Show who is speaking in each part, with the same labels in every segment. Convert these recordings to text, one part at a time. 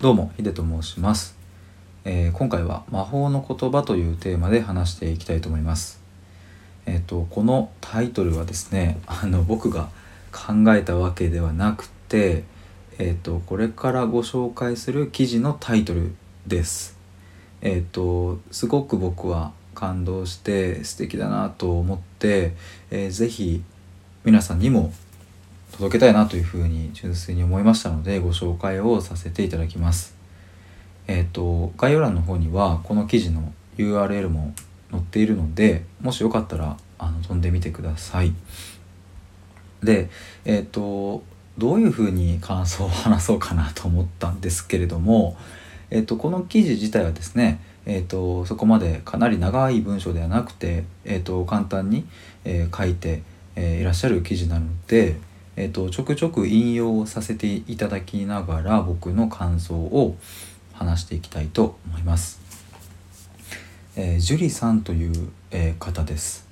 Speaker 1: どうもヒデと申します、えー、今回は魔法の言葉というテーマで話していきたいと思います。えっ、ー、とこのタイトルはですねあの僕が考えたわけではなくてえっ、ー、とこれからご紹介する記事のタイトルです。えっ、とすごく僕は感動して素敵だなと思って、えー、ぜひ皆さんにも届けたいなというふうに純粋に思いましたのでご紹介をさせていただきます。えっ、ー、と概要欄の方にはこの記事の URL も載っているのでもしよかったらあの飛んでみてください。でえっ、ー、とどういうふうに感想を話そうかなと思ったんですけれども、えっ、ー、とこの記事自体はですねえーと、そこまでかなり長い文章ではなくて、えーと、簡単に、えー、書いて、えー、いらっしゃる記事なので、えーと、ちょくちょく引用させていただきながら僕の感想を話していきたいと思います。えー、ジュリさんという、えー、方です、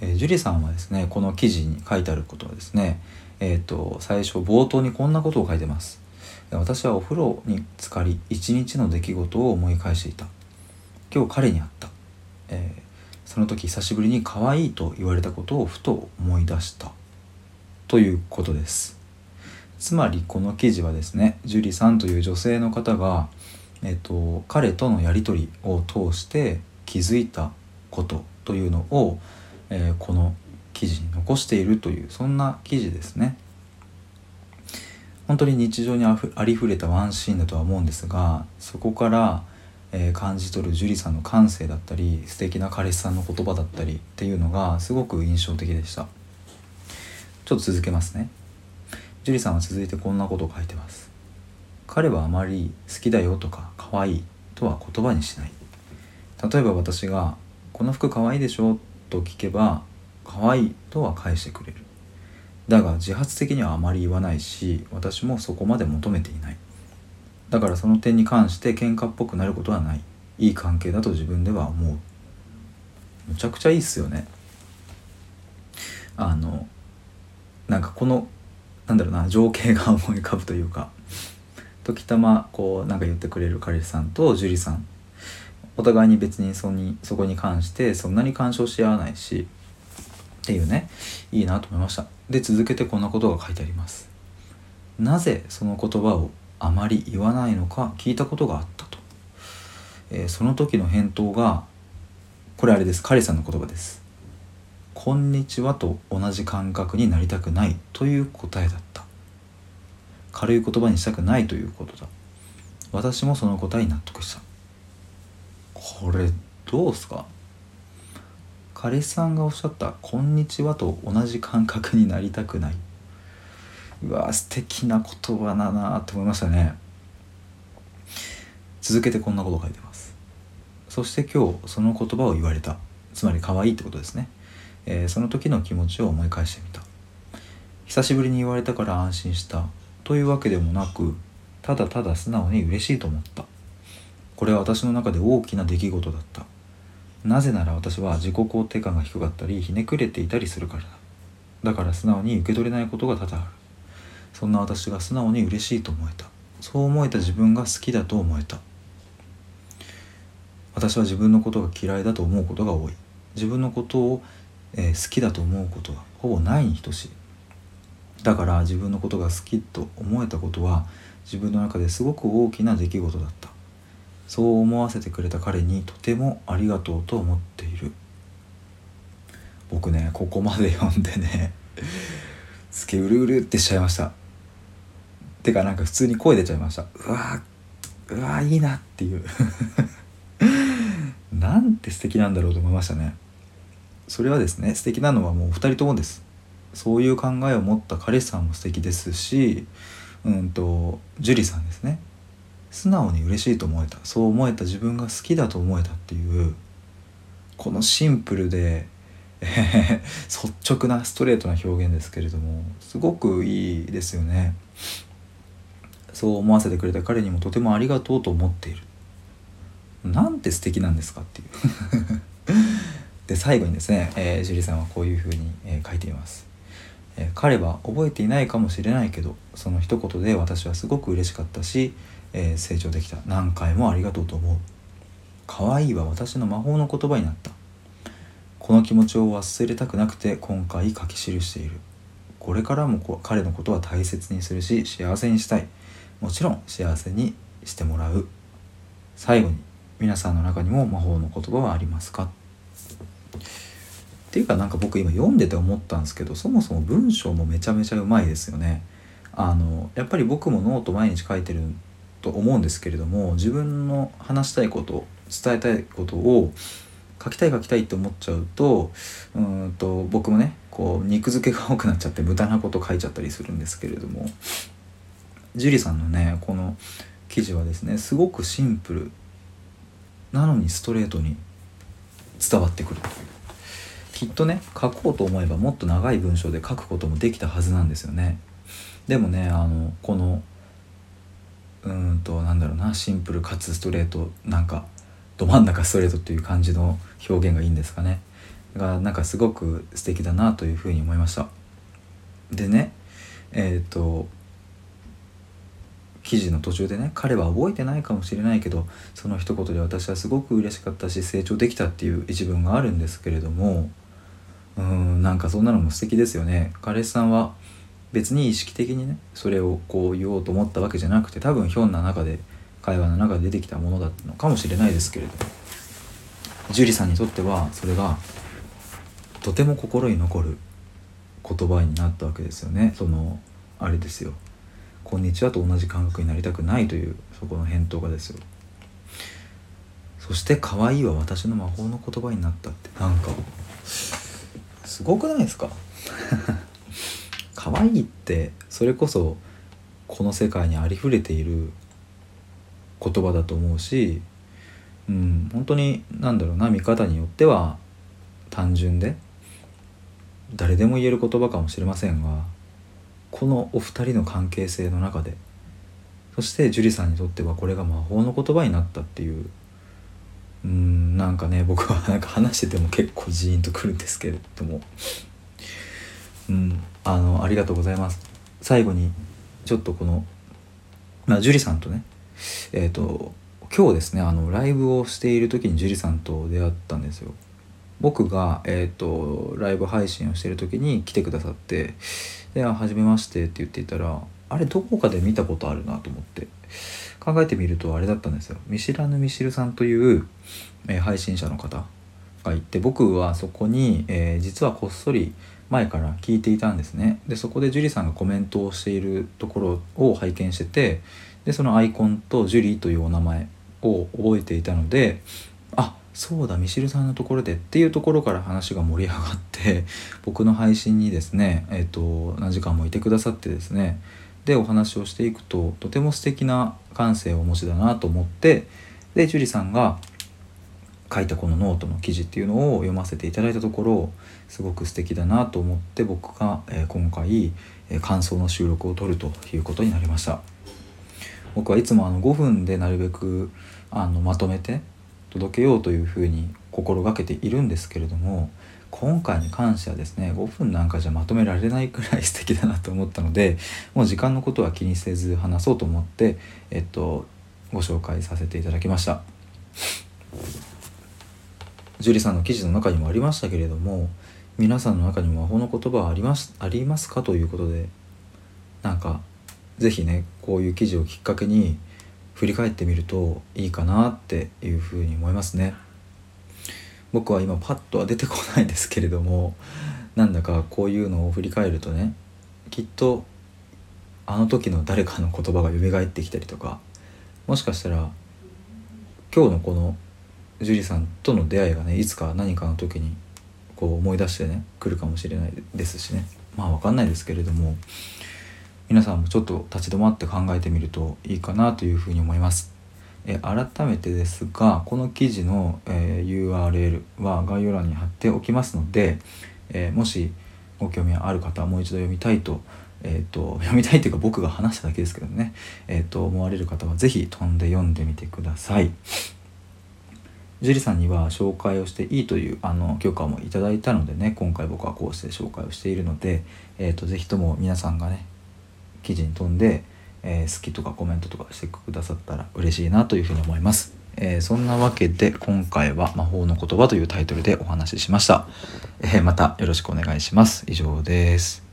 Speaker 1: えー、ジュリさんはですねこの記事に書いてあることはですね、えーと、最初冒頭にこんなことを書いてます。私はお風呂に浸かり一日の出来事を思い返していた今日彼に会った、えー、その時久しぶりに可愛いと言われたことをふと思い出したということですつまりこの記事はですね樹里さんという女性の方が、えっと、彼とのやり取りを通して気づいたことというのを、えー、この記事に残しているというそんな記事ですね。本当に日常にあふありふれたワンシーンだとは思うんですがそこから、えー、感じ取る樹里さんの感性だったり素敵な彼氏さんの言葉だったりっていうのがすごく印象的でした。ちょっと続けますね。樹里さんは続いてこんなことを書いてます。彼はあまり好きだよとか可愛いとは言葉にしない。例えば私がこの服可愛いでしょと聞けば可愛いとは返してくれるだが自発的にはあまり言わないし私もそこまで求めていない。だからその点に関して喧嘩っぽくなることはない。いい関係だと自分では思う。むちゃくちゃいいっすよね。あのなんかこのなんだろうな情景が思い浮かぶというか時たまこうなんか言ってくれる彼氏さんと樹里さん。お互いに別にそにそこに関してそんなに干渉し合わないしっていうねいいなと思いました。で続けてこんなことが書いてあります。なぜその言葉をあまり言わないのか聞いたことがあったと、えー、その時の返答がこれあれです。彼氏さんの言葉です。こんにちはと同じ感覚になりたくないという答えだった。軽い言葉にしたくないということだ。私もその答えに納得した。これどうすか？彼氏さんがおっしゃった「こんにちは」と同じ感覚になりたくない。うわ素敵な言葉だなって思いましたね。続けてこんなこと書いてます。そして今日その言葉を言われた。つまり可愛いってことですね。えー、その時の気持ちを思い返してみた。久しぶりに言われたから安心したというわけでもなくただただ素直に嬉しいと思った。これは私の中で大きな出来事だった。なぜなら私は自己肯定感が低かったりひねくれていたりするからだ。だから素直に受け取れないことが多々ある。そんな私が素直に嬉しいと思えた。そう思えた自分が好きだと思えた。私は自分のことが嫌いだと思うことが多い。自分のことをえー、好きだと思うことはほぼないに等し。いだから自分のことが好きと思えたことは自分の中ですごく大きな出来事だった。そう思わせてくれた彼にとてもありがとうと思っている。僕ねここまで読んでね すげえうるうるってしちゃいました。てかなんか普通に声出ちゃいました。うわうわいいなっていう。なんて素敵なんだろうと思いましたね。それはですね素敵なのはもう2人ともです。そういう考えを持った彼氏さんも素敵ですしうんと樹里さんですね。素直に嬉しいと思えた。そう思えた自分が好きだと思えたっていうこのシンプルで、えー、率直なストレートな表現ですけれどもすごくいいですよね。そう思わせてくれた彼にもとてもありがとうと思っている。なんて素敵なんですかっていう。で最後にですね、えー、樹里さんはこういうふうに、えー、書いています、えー、彼は覚えていないかもしれないけどその一言で私はすごく嬉しかったしえー、成長できた。何回もありがとうと思う。可愛いは私の魔法の言葉になった。この気持ちを忘れたくなくて今回書き記している。これからも彼のことは大切にするし幸せにしたい。もちろん幸せにしてもらう。最後に皆さんの中にも魔法の言葉はありますか？っていうかなんか僕今読んでて思ったんですけどそもそも文章もめちゃめちゃうまいですよね。あのやっぱり僕もノート毎日書いてると思うんですけれども自分の話したいこと伝えたいことを書きたい書きたいって思っちゃうとうんと僕もねこう肉付けが多くなっちゃって無駄なこと書いちゃったりするんですけれども樹里さんのねこの記事はですねすごくシンプルなのにストレートに伝わってくると。いうきっとね書こうと思えばもっと長い文章で書くこともできたはずなんですよね。でもねあのこのうんとなんだろうなシンプルかつストレートなんかど真ん中ストレートっていう感じの表現がいいんですかね。がなんかすごく素敵だなというふうに思いました。でねえっ、ー、と記事の途中でね彼は覚えてないかもしれないけどその一言で私はすごく嬉しかったし成長できたっていう一文があるんですけれどもうんなんかそんなのも素敵ですよね。彼氏さんは別に意識的にねそれをこう言おうと思ったわけじゃなくて多分ひょんな中で会話の中で出てきたものだったのかもしれないですけれど樹里さんにとってはそれがとても心に残る言葉になったわけですよね。そのあれですよ「こんにちは」と同じ感覚になりたくないというそこの返答がですよ。そして「可愛いは私の魔法の言葉になった」って。なんかすごくないですか？可愛いってそれこそこの世界にありふれている言葉だと思うし、うん、本当に何だろうな見方によっては単純で誰でも言える言葉かもしれませんがこのお二人の関係性の中でそして樹里さんにとってはこれが魔法の言葉になったっていううんなんかね僕は なんか話してても結構ジーンとくるんですけれども。うんあのありがとうございます。最後にちょっとこのまあ樹里さんとねえっ、ー、と今日ですねあのライブをしている時に樹里さんと出会ったんですよ。僕が、えーと、ライブ配信をしてる時に来てくださって「ではじめまして」って言っていたらあれどこかで見たことあるなと思って考えてみるとあれだったんですよ。見知らぬミシルさんという、えー、配信者の方がいて僕はそこに、えー、実はこっそり前から聞いていたんですね。でそこで樹里さんがコメントをしているところを拝見しててでそのアイコンと樹里というお名前を覚えていたのであそうだミシルさんのところでっていうところから話が盛り上がって 僕の配信にですねえ、ー、と何時間もいてくださってですねでお話をしていくととても素敵な感性をお持ちだなと思ってで樹里さんが書いたこのノートの記事っていうのを読ませていただいたところすごく素敵だなと思って僕が、えー、今回、えー、感想の収録を取るということになりました。僕はいつもあの5分でなるべくあのまとめて届けようというふうに心がけているんですけれども今回に関してはですね5分なんかじゃまとめられないくらい素敵だなと思ったのでもう時間のことは気にせず話そうと思ってえっとご紹介させていただきました。樹里さんの記事の中にもありましたけれども皆さんの中にも魔法の言葉はありますありますかということでなんか是非ねこういう記事をきっかけに振り返ってみるといいかなっていうふうに思いますね。僕は今パッとは出てこないですけれどもなんだかこういうのを振り返るとねきっとあの時の誰かの言葉が蘇ってきたりとかもしかしたら今日のこの樹里さんとの出会いがねいつか何かの時にこう思い出してね来るかもしれないですしねまあ分かんないですけれども皆さんもちょっと立ち止まって考えてみるといいかなというふうに思います。え改めてですがこの記事の、え URL は概要欄に貼っておきますので、えもしご興味ある方はもう一度読みたいと,、えーと、読みたいというか僕が話しただけですけどね、えーと、思われる方は是非飛んで読んでみてください。樹里さんには紹介をしていいというあの許可もいただいたのでね今回僕はこうして紹介をしているので、えーと、とぜひとも皆さんがね記事に飛んで、えー、好きとかコメントとかしてくださったら嬉しいなというふうに思います。えー、そんなわけで今回は「魔法の言葉」というタイトルでお話ししました。えー、またよろしくお願いします。以上です。